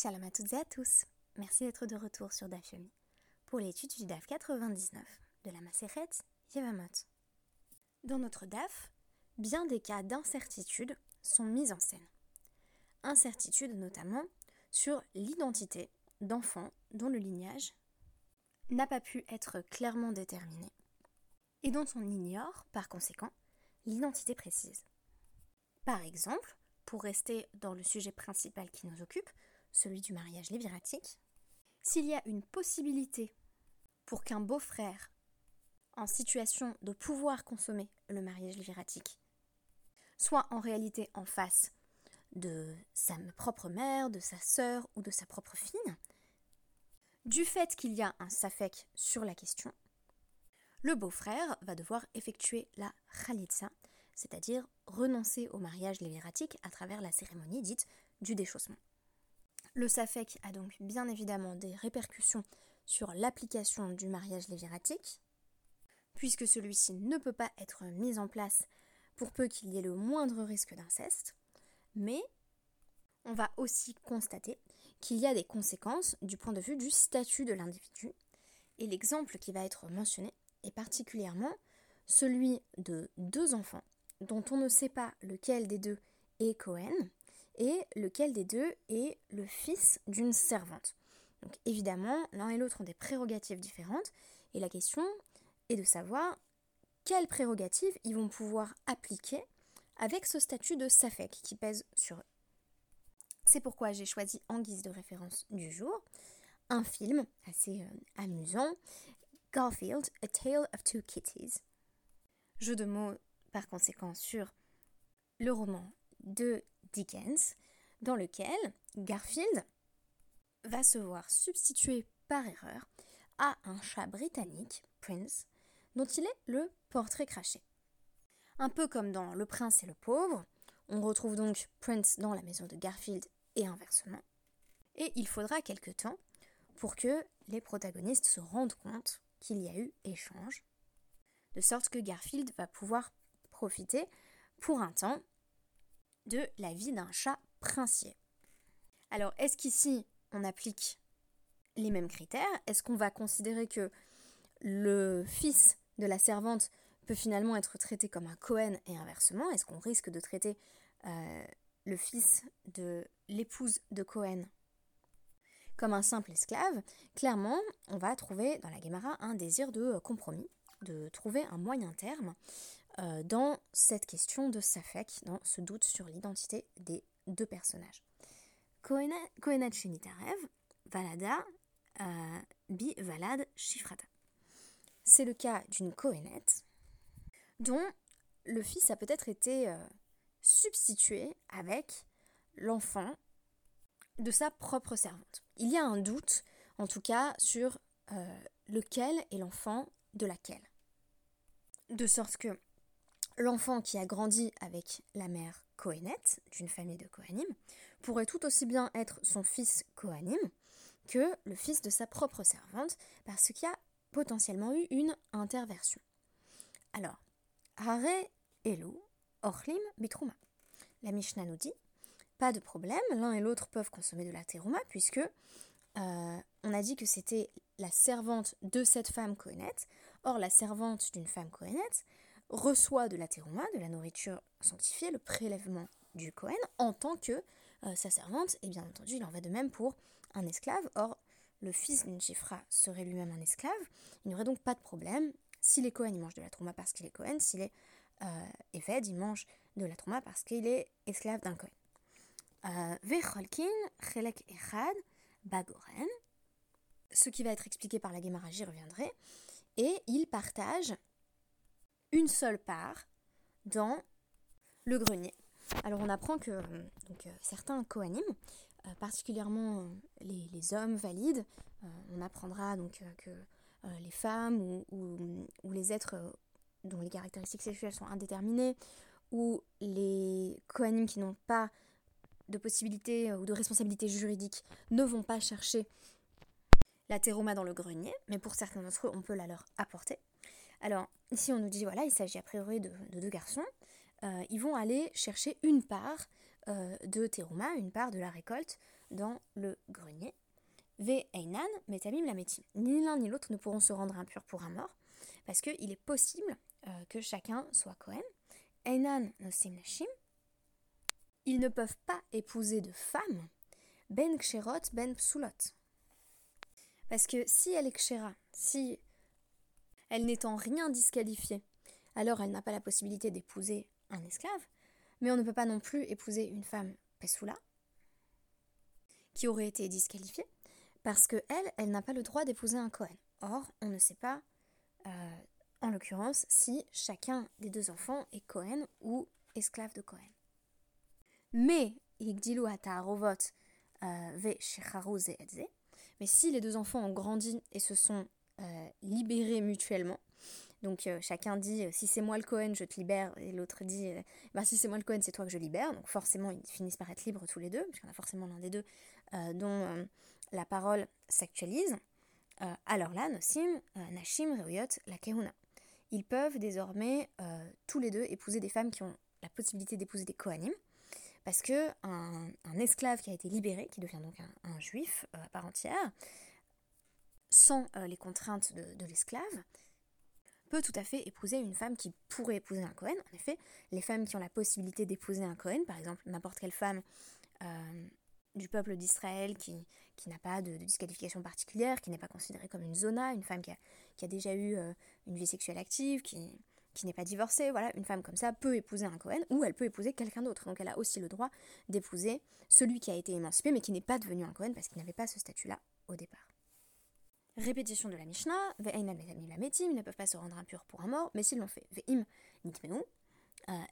Shalom à toutes et à tous. Merci d'être de retour sur DAF Yomi pour l'étude du DAF 99 de la Maseret Yevamot. Dans notre DAF, bien des cas d'incertitude sont mis en scène. Incertitude notamment sur l'identité d'enfants dont le lignage n'a pas pu être clairement déterminé et dont on ignore par conséquent l'identité précise. Par exemple, pour rester dans le sujet principal qui nous occupe, celui du mariage léviratique, s'il y a une possibilité pour qu'un beau-frère en situation de pouvoir consommer le mariage léviratique soit en réalité en face de sa propre mère, de sa sœur ou de sa propre fille, du fait qu'il y a un safek sur la question, le beau-frère va devoir effectuer la khalitsa, c'est-à-dire renoncer au mariage léviratique à travers la cérémonie dite du déchaussement. Le SAFEC a donc bien évidemment des répercussions sur l'application du mariage léviratique, puisque celui-ci ne peut pas être mis en place pour peu qu'il y ait le moindre risque d'inceste, mais on va aussi constater qu'il y a des conséquences du point de vue du statut de l'individu, et l'exemple qui va être mentionné est particulièrement celui de deux enfants dont on ne sait pas lequel des deux est Cohen et lequel des deux est le fils d'une servante. Donc évidemment, l'un et l'autre ont des prérogatives différentes et la question est de savoir quelles prérogatives ils vont pouvoir appliquer avec ce statut de Safek qui pèse sur eux. C'est pourquoi j'ai choisi en guise de référence du jour un film assez euh, amusant, Garfield, A Tale of Two Kitties. Jeu de mots par conséquent sur le roman de Dickens, dans lequel Garfield va se voir substituer par erreur à un chat britannique, Prince, dont il est le portrait craché. Un peu comme dans Le prince et le pauvre, on retrouve donc Prince dans la maison de Garfield et inversement. Et il faudra quelque temps pour que les protagonistes se rendent compte qu'il y a eu échange, de sorte que Garfield va pouvoir profiter pour un temps de la vie d'un chat princier. Alors, est-ce qu'ici on applique les mêmes critères? Est-ce qu'on va considérer que le fils de la servante peut finalement être traité comme un Cohen et inversement? Est-ce qu'on risque de traiter euh, le fils de l'épouse de Cohen comme un simple esclave? Clairement, on va trouver dans la Guémara un désir de compromis, de trouver un moyen terme euh, dans cette question de Safek, dans ce doute sur l'identité des deux personnages. Kohenat Shenitarev, Valada, euh, Bi Valad Shifrata. C'est le cas d'une Kohenet dont le fils a peut-être été euh, substitué avec l'enfant de sa propre servante. Il y a un doute, en tout cas, sur lequel est l'enfant de laquelle. De sorte que l'enfant qui a grandi avec la mère Kohenet, d'une famille de Kohanim, pourrait tout aussi bien être son fils Kohanim que le fils de sa propre servante, parce qu'il y a potentiellement eu une interversion. Alors, Hare Elu, Orlim Bitrouma. La Mishnah nous dit pas de problème, l'un et l'autre peuvent consommer de la terouma, puisque euh, on a dit que c'était la servante de cette femme Kohenet. Or, la servante d'une femme Kohenet reçoit de la terouma, de la nourriture sanctifiée, le prélèvement du Kohen, en tant que euh, sa servante, et bien entendu, il en va de même pour un esclave. Or, le fils d'une Shifra serait lui-même un esclave, il n'y aurait donc pas de problème. S'il est Kohen, il mange de la trouma parce qu'il est Kohen. S'il est euh, il mange de la trouma parce qu'il est esclave d'un Kohen. Euh, Vecholkin, Chelek Echad, Bagoren, ce qui va être expliqué par la Gemara, j'y reviendrai, et il partage une seule part dans le grenier. Alors on apprend que donc, euh, certains Kohanim, euh, particulièrement euh, les, hommes valides, on apprendra donc que les femmes ou, les êtres dont les caractéristiques sexuelles sont indéterminées, ou les Kohanim qui n'ont pas de possibilité ou de responsabilité juridique ne vont pas chercher la teroma dans le grenier, mais pour certains d'entre eux, on peut la leur apporter. Alors, ici, on nous dit, voilà, il s'agit a priori de, deux garçons. Euh, ils vont aller chercher une part de Teruma, une part de la récolte, dans le grenier. Ve Einan, Metamim la Ni l'un ni l'autre ne pourront se rendre impurs pour un mort, parce qu'il est possible que chacun soit Cohen. Einan Nosim Nashim. Ils ne peuvent pas épouser de femmes, Ben Ksherot, Ben Psulot. Parce que si elle est Kshera, si elle n'est en rien disqualifiée, alors elle n'a pas la possibilité d'épouser un esclave, mais on ne peut pas non plus épouser une femme Pessoula, qui aurait été disqualifiée, parce que elle, elle n'a pas le droit d'épouser un Cohen. Or, on ne sait pas, euh, en l'occurrence, si chacun des deux enfants est Cohen ou esclave de Cohen. Mais, euh, mais si les deux enfants ont grandi et se sont euh, libérés mutuellement, donc euh, chacun dit si c'est moi le Cohen, je te libère, et l'autre dit bah, si c'est moi le Cohen, c'est toi que je libère. Donc forcément, ils finissent par être libres tous les deux, puisqu'il y en a forcément l'un des deux dont la parole s'actualise. alors là, Nosim, Nashim, Reuyot, la Kehuna. Ils peuvent désormais tous les deux épouser des femmes qui ont la possibilité d'épouser des Kohanim. Parce que un, esclave qui a été libéré, qui devient donc un, juif euh, à part entière, sans euh, les contraintes de, l'esclave, peut tout à fait épouser une femme qui pourrait épouser un Cohen. En effet, les femmes qui ont la possibilité d'épouser un Cohen, par exemple n'importe quelle femme euh, du peuple d'Israël qui, n'a pas de, disqualification particulière, qui n'est pas considérée comme une zona, une femme qui a, déjà eu une vie sexuelle active, qui, qui n'est pas divorcée, voilà, une femme comme ça peut épouser un Cohen ou elle peut épouser quelqu'un d'autre. Donc elle a aussi le droit d'épouser celui qui a été émancipé mais qui n'est pas devenu un Cohen parce qu'il n'avait pas ce statut-là au départ. Répétition de la Mishnah, ils ne peuvent pas se rendre impurs pour un mort, mais s'ils l'ont fait, Ve'im euh.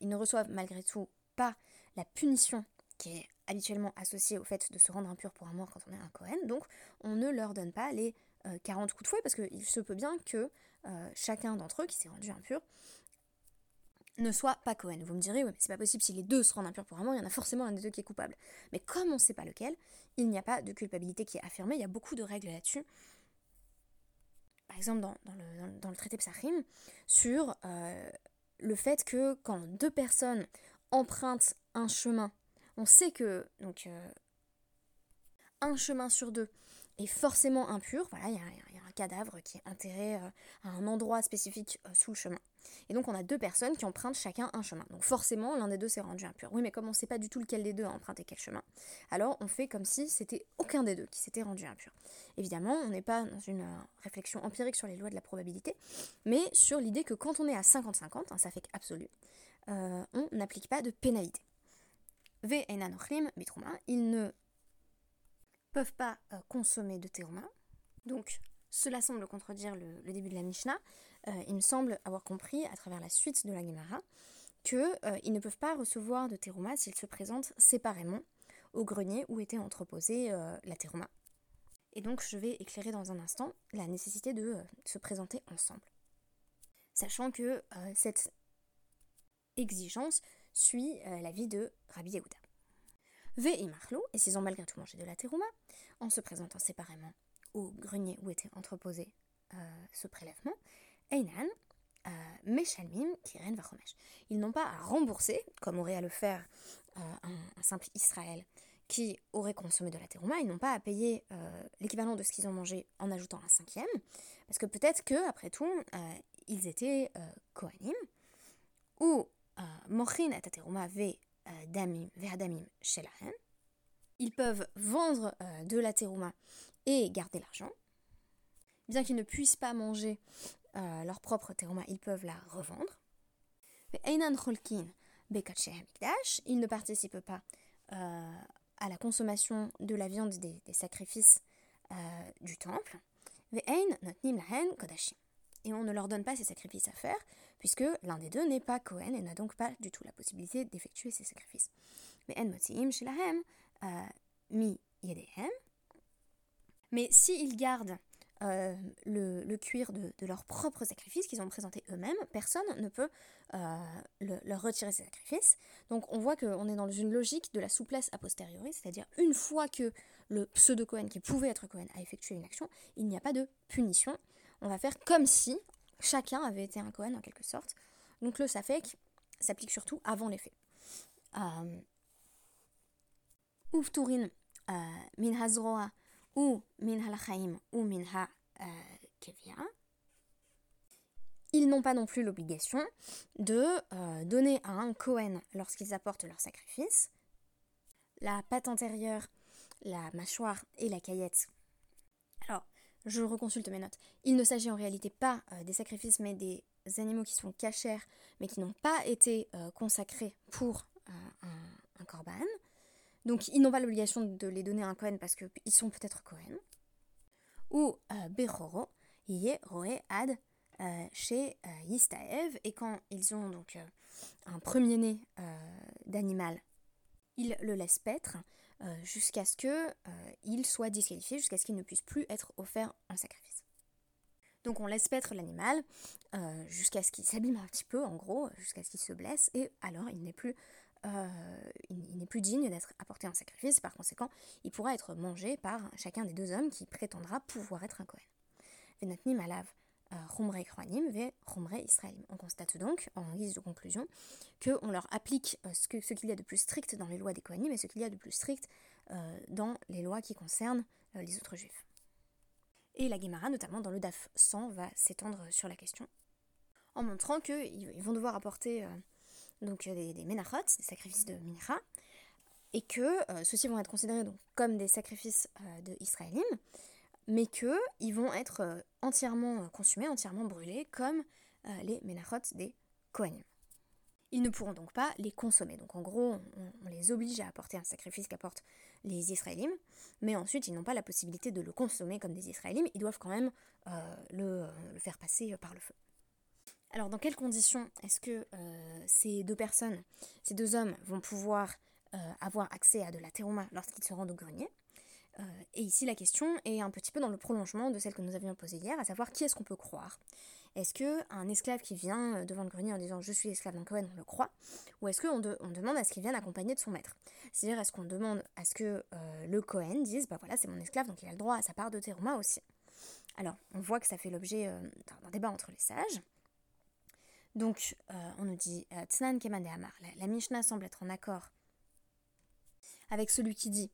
Ils ne reçoivent malgré tout pas la punition qui est habituellement associée au fait de se rendre impur pour un mort quand on est un Cohen, donc on ne leur donne pas les 40 euh, coups de fouet parce qu'il se peut bien que euh, chacun d'entre eux qui s'est rendu impur ne soit pas Cohen. Vous me direz, oui, c'est pas possible, si les deux se rendent impurs pour un moment, il y en a forcément un des deux qui est coupable. Mais comme on ne sait pas lequel, il n'y a pas de culpabilité qui est affirmée, il y a beaucoup de règles là-dessus. Par exemple, dans, le, traité Psachim, sur euh, le fait que quand deux personnes empruntent un chemin, on sait que donc euh, un chemin sur deux est forcément impur. Voilà, il y, a un cadavre qui est enterré euh, à un endroit spécifique sous le chemin. Et donc on a deux personnes qui empruntent chacun un chemin. Donc forcément, l'un des deux s'est rendu impur. Oui, mais comme on ne sait pas du tout lequel des deux a emprunté quel chemin, alors on fait comme si c'était aucun des deux qui s'était rendu impur. Évidemment, on n'est pas dans une euh, réflexion empirique sur les lois de la probabilité, mais sur l'idée que quand on est à 50-50, hein, ça fait qu'absolu, on n'applique pas de pénalité. V ils ne peuvent pas euh, consommer de terouma. Donc cela semble contredire le, début de la Mishnah. Euh, il me semble avoir compris à travers la suite de la Gemara qu'ils euh, ne peuvent pas recevoir de terouma s'ils se présentent séparément au grenier où était entreposée la terouma. Et donc je vais éclairer dans un instant la nécessité de se présenter ensemble. Sachant que cette exigence suit la vie de Rabbi Yehuda. Ve et s'ils ont malgré tout mangé de la terouma, en se présentant séparément au grenier où était entreposé euh, ce prélèvement, Einan, euh, Meshalmim, Kiren Vachomesh. Ils n'ont pas à rembourser, comme aurait à le faire euh, un, simple Israël qui aurait consommé de la terouma, ils n'ont pas à payer l'équivalent de ce qu'ils ont mangé en ajoutant un cinquième, parce que peut-être que, après tout, ils étaient Kohanim, ou Mochin et terouma ve damim ve'adamim shelahem, ils peuvent vendre euh, de la terouma et garder l'argent. Bien qu'ils ne puissent pas manger euh, leur propre terouma, ils peuvent la revendre. Ils ne participent pas euh, à la consommation de la viande des, sacrifices du temple. Et on ne leur donne pas ces sacrifices à faire, puisque l'un des deux n'est pas Cohen et n'a donc pas du tout la possibilité d'effectuer ces sacrifices. Mais. Mais s'ils gardent euh, le, cuir de, leur propre sacrifice qu'ils ont présenté eux-mêmes, personne ne peut euh, leur retirer ces sacrifices. Donc on voit qu'on est dans une logique de la souplesse a posteriori, c'est-à-dire une fois que le pseudo-Cohen qui pouvait être Cohen a effectué une action, il n'y a pas de punition. On va faire comme si chacun avait été un Cohen en quelque sorte. Donc le Safek s'applique surtout avant les faits. Min hazroa ou min halachaim ou min ha kevia. Ils n'ont pas non plus l'obligation de donner à un Kohen lorsqu'ils apportent leur sacrifice la patte antérieure, la mâchoire et la caillette. Alors, je reconsulte mes notes. Il ne s'agit en réalité pas des sacrifices mais des animaux qui sont cachers mais qui n'ont pas été euh, consacrés pour euh, un, korban. Donc ils n'ont pas l'obligation de les donner à un Kohen parce qu'ils sont peut-être Kohen. Ou euh, Bechoro, Yé, Roé, Ad, chez Yistaev. Et quand ils ont donc un premier-né d'animal, ils le laissent paître jusqu'à ce qu'il soit disqualifié, jusqu'à ce qu'il ne puisse plus être offert en sacrifice. Donc on laisse paître l'animal euh, jusqu'à ce qu'il s'abîme un petit peu, en gros, jusqu'à ce qu'il se blesse, et alors il n'est plus, euh, il, n'est plus digne d'être apporté en sacrifice. Par conséquent, il pourra être mangé par chacun des deux hommes qui prétendra pouvoir être un Kohen. Venatnim alav Israelim. On constate donc, en guise de conclusion, qu'on leur applique euh, ce, qu'il y a de plus strict dans les lois des Kohanim et ce qu'il y a de plus strict dans les lois qui concernent les autres juifs. Et la Guémara, notamment dans le DAF 100, va s'étendre sur la question en montrant qu'ils vont devoir apporter euh, donc, des, des des sacrifices de mincha, et que euh, ceux-ci vont être considérés donc, comme des sacrifices euh, de Israélim, mais qu'ils vont être entièrement consumés, entièrement brûlés, comme les menachot des Kohanim. Ils ne pourront donc pas les consommer. Donc en gros, on, les oblige à apporter un sacrifice qu'apportent les Israélites, mais ensuite ils n'ont pas la possibilité de le consommer comme des Israélites, ils doivent quand même euh, le, faire passer par le feu. Alors dans quelles conditions est-ce que euh, ces deux personnes, ces deux hommes vont pouvoir euh, avoir accès à de la terouma lorsqu'ils se rendent au grenier? Et ici la question est un petit peu dans le prolongement de celle que nous avions posée hier, à savoir qui est-ce qu'on peut croire? Est-ce qu'un esclave qui vient euh, devant le grenier en disant je suis esclave d'un Cohen, on le croit? Ou est-ce qu'on on demande à ce qu'il vienne accompagné de son maître? C'est-à-dire, est-ce qu'on demande à ce que euh, le Cohen dise bah voilà, c'est mon esclave, donc il a le droit à sa part de terouma aussi Alors, on voit que ça fait l'objet euh, d'un débat entre les sages. Donc, on nous dit Tsnan Keman Amar. La, Mishnah semble être en accord avec celui qui dit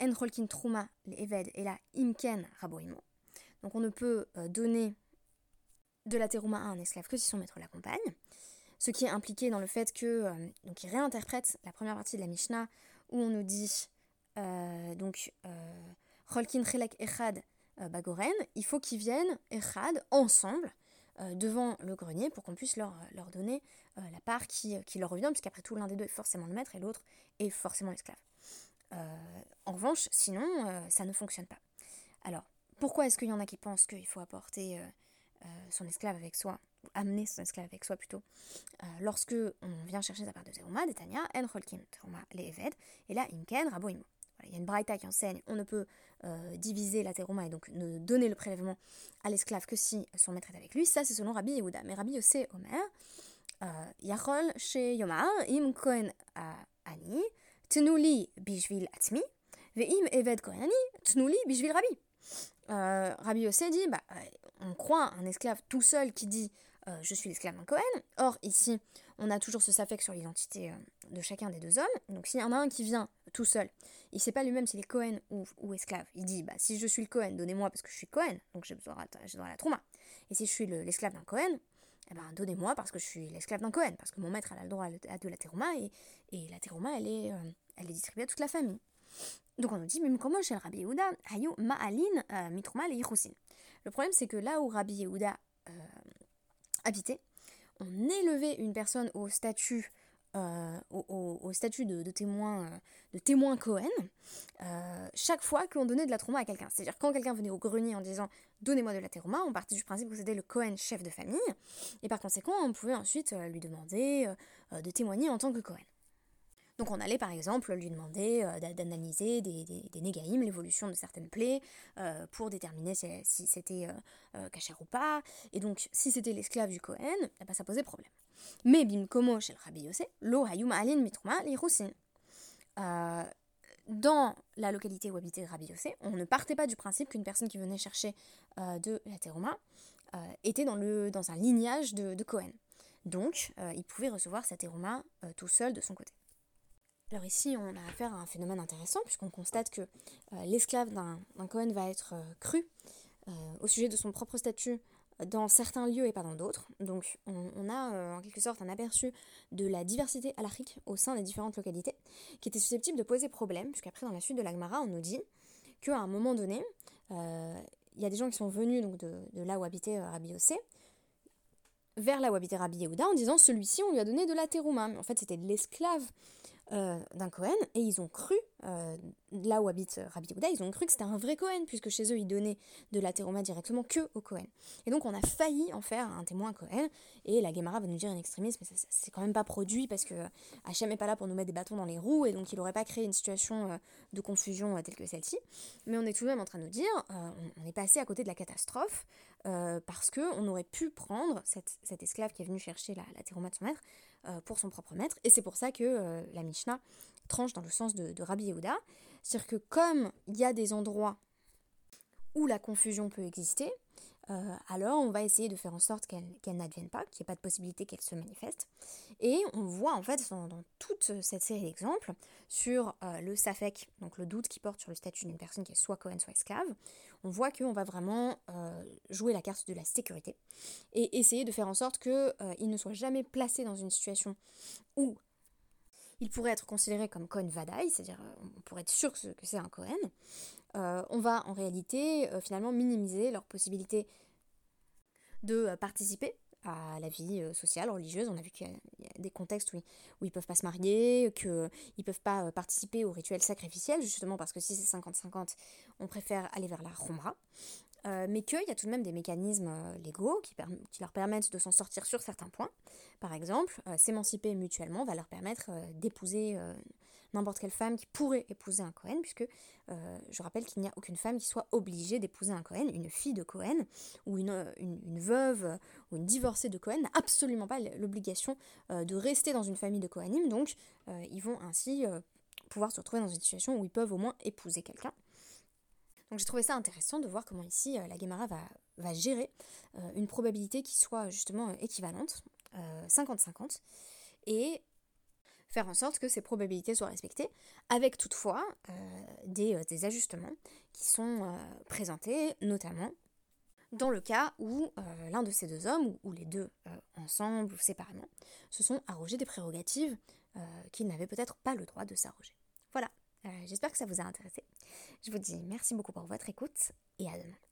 En Rolkin Trouma, l'Eved, et la Imken Raboimo. Donc, on ne peut donner de la terouma à un esclave que si son maître l'accompagne, ce qui est impliqué dans le fait que euh, donc il réinterprète la première partie de la Mishnah où on nous dit euh, donc euh, Rolkin Chelek Echad Bagoren, il faut qu'ils viennent Echad ensemble devant le grenier pour qu'on puisse leur, leur donner la part qui, leur revient, puisqu'après tout l'un des deux est forcément le maître et l'autre est forcément l'esclave. en revanche, sinon, ça ne fonctionne pas. Alors, pourquoi est-ce qu'il y en a qui pensent qu'il faut apporter euh, son esclave avec soi, ou amener son esclave avec soi plutôt, euh, lorsque on vient chercher sa part de Zeruma, Detania, En Cholkim, les Eved, et là, Inken, Raboimo. Il y a une braïta qui enseigne, on ne peut euh, diviser la terouma et donc ne donner le prélèvement à l'esclave que si son maître est avec lui. Ça, c'est selon Rabbi Yehuda. Mais Rabbi Yossé Omer, Yachol chez Yomar, Im Kohen Ani, Tnuli Bishvil Atmi, Ve'im Eved Kohen Ani, Tnuli Bishvil Rabbi. Euh, Rabbi Yossé dit bah, on croit un esclave tout seul qui dit euh, je suis l'esclave d'un Cohen. Or, ici, on a toujours ce safek sur l'identité euh, de chacun des deux hommes. Donc, s'il y en a un qui vient tout seul, il ne sait pas lui-même s'il est Cohen ou, esclave. Il dit bah, si je suis le Cohen, donnez-moi parce que je suis Cohen, donc j'ai besoin, de la trouma. Et si je suis l'esclave d'un Cohen, eh ben, donnez-moi parce que je suis l'esclave d'un Cohen, parce que mon maître a le droit à de la terouma et, et la terouma, elle est, elle est distribuée à toute la famille. Donc on nous dit, même comment chez le Rabbi Yehuda, euh, Le problème, c'est que là où Rabbi Yehuda euh, habitait, on élevait une personne au statut, euh, au, statut de, témoin, de témoin Cohen, chaque fois qu'on donnait de la trauma à quelqu'un. C'est-à-dire quand quelqu'un venait au grenier en disant donnez-moi de la terouma, on partait du principe que c'était le Cohen chef de famille, et par conséquent, on pouvait ensuite lui demander de témoigner en tant que Cohen. Donc on allait par exemple lui demander euh, d'analyser des, des, l'évolution de certaines plaies, euh, pour déterminer si, c'était euh, caché ou pas. Et donc si c'était l'esclave du Kohen, eh ben, ça posait problème. Mais bimkomo chez le Rabbi Yosef, lo hayum alin mitruma li dans la localité où habitait Rabbi Yosef, on ne partait pas du principe qu'une personne qui venait chercher de la était dans, un lignage de, de Cohen. Donc, il pouvait recevoir cet éroma tout seul de son côté. Alors ici, on a affaire à un phénomène intéressant puisqu'on constate que l'esclave d'un Cohen va être cru au sujet de son propre statut dans certains lieux et pas dans d'autres. Donc on, a euh, en quelque sorte un aperçu de la diversité alarique au sein des différentes localités qui était susceptible de poser problème, puisqu'après dans la suite de l'Agmara on nous dit qu'à un moment donné, euh, il y a des gens qui sont venus donc de, là où habitait euh, Rabbi Yossé, vers là où habitait Rabbi Yehuda en disant celui-ci on lui a donné de la terouma. Mais en fait c'était de l'esclave euh, d'un Cohen, et ils ont cru, euh, là où habite Rabbi Yehuda, ils ont cru que c'était un vrai Cohen, puisque chez eux, ils donnaient de la directement que au Cohen. Et donc, on a failli en faire un témoin Cohen, et la Gemara va nous dire un extrémisme, mais c'est quand même pas produit, parce que Hachem n'est pas là pour nous mettre des bâtons dans les roues, et donc il n'aurait pas créé une situation euh, de confusion telle que celle-ci. Mais on est tout de même en train de nous dire, on, est passé à côté de la catastrophe, parce qu'on aurait pu prendre cet esclave qui est venu chercher la, la de son maître, euh, pour son propre maître. Et c'est pour ça que euh, la Mishnah tranche dans le sens de, Rabbi Yehuda. C'est-à-dire que comme il y a des endroits où la confusion peut exister, euh, alors on va essayer de faire en sorte qu'elle n'advienne pas, qu'il n'y ait pas de possibilité qu'elle se manifeste. Et on voit en fait dans, toute cette série d'exemples sur le safek, donc le doute qui porte sur le statut d'une personne qui est soit Cohen, soit esclave, on voit qu'on va vraiment euh, jouer la carte de la sécurité et essayer de faire en sorte qu'il euh, ne soit jamais placé dans une situation où il pourrait être considéré comme Cohen Vadaï, c'est-à-dire euh, on pourrait être sûr que c'est un Cohen. on va en réalité finalement minimiser leur possibilité de participer à la vie euh, sociale, religieuse. On a vu qu'il y, a des contextes où, ils ne peuvent pas se marier, qu'ils ne peuvent pas euh, participer au rituel sacrificiel, justement parce que si c'est 50-50, on préfère aller vers la Khumra. Euh, mais qu'il y a tout de même des mécanismes légaux qui, leur permettent de s'en sortir sur certains points. Par exemple, s'émanciper mutuellement va leur permettre d'épouser n'importe quelle femme qui pourrait épouser un Cohen, puisque euh, je rappelle qu'il n'y a aucune femme qui soit obligée d'épouser un Cohen. Une fille de Cohen ou une, une, veuve ou une divorcée de Cohen n'a absolument pas l'obligation euh, de rester dans une famille de Cohenim, donc euh, ils vont ainsi pouvoir se retrouver dans une situation où ils peuvent au moins épouser quelqu'un. Donc j'ai trouvé ça intéressant de voir comment ici la Gemara va, gérer une probabilité qui soit justement équivalente, 50-50, et faire en sorte que ces probabilités soient respectées, avec toutefois euh, euh, des, ajustements qui sont euh, présentés, notamment dans le cas où l'un de ces deux hommes, ou, les deux ensemble ou séparément, se sont arrogés des prérogatives qu'ils n'avaient peut-être pas le droit de s'arroger. Voilà, j'espère que ça vous a intéressé. Je vous dis merci beaucoup pour votre écoute et à demain.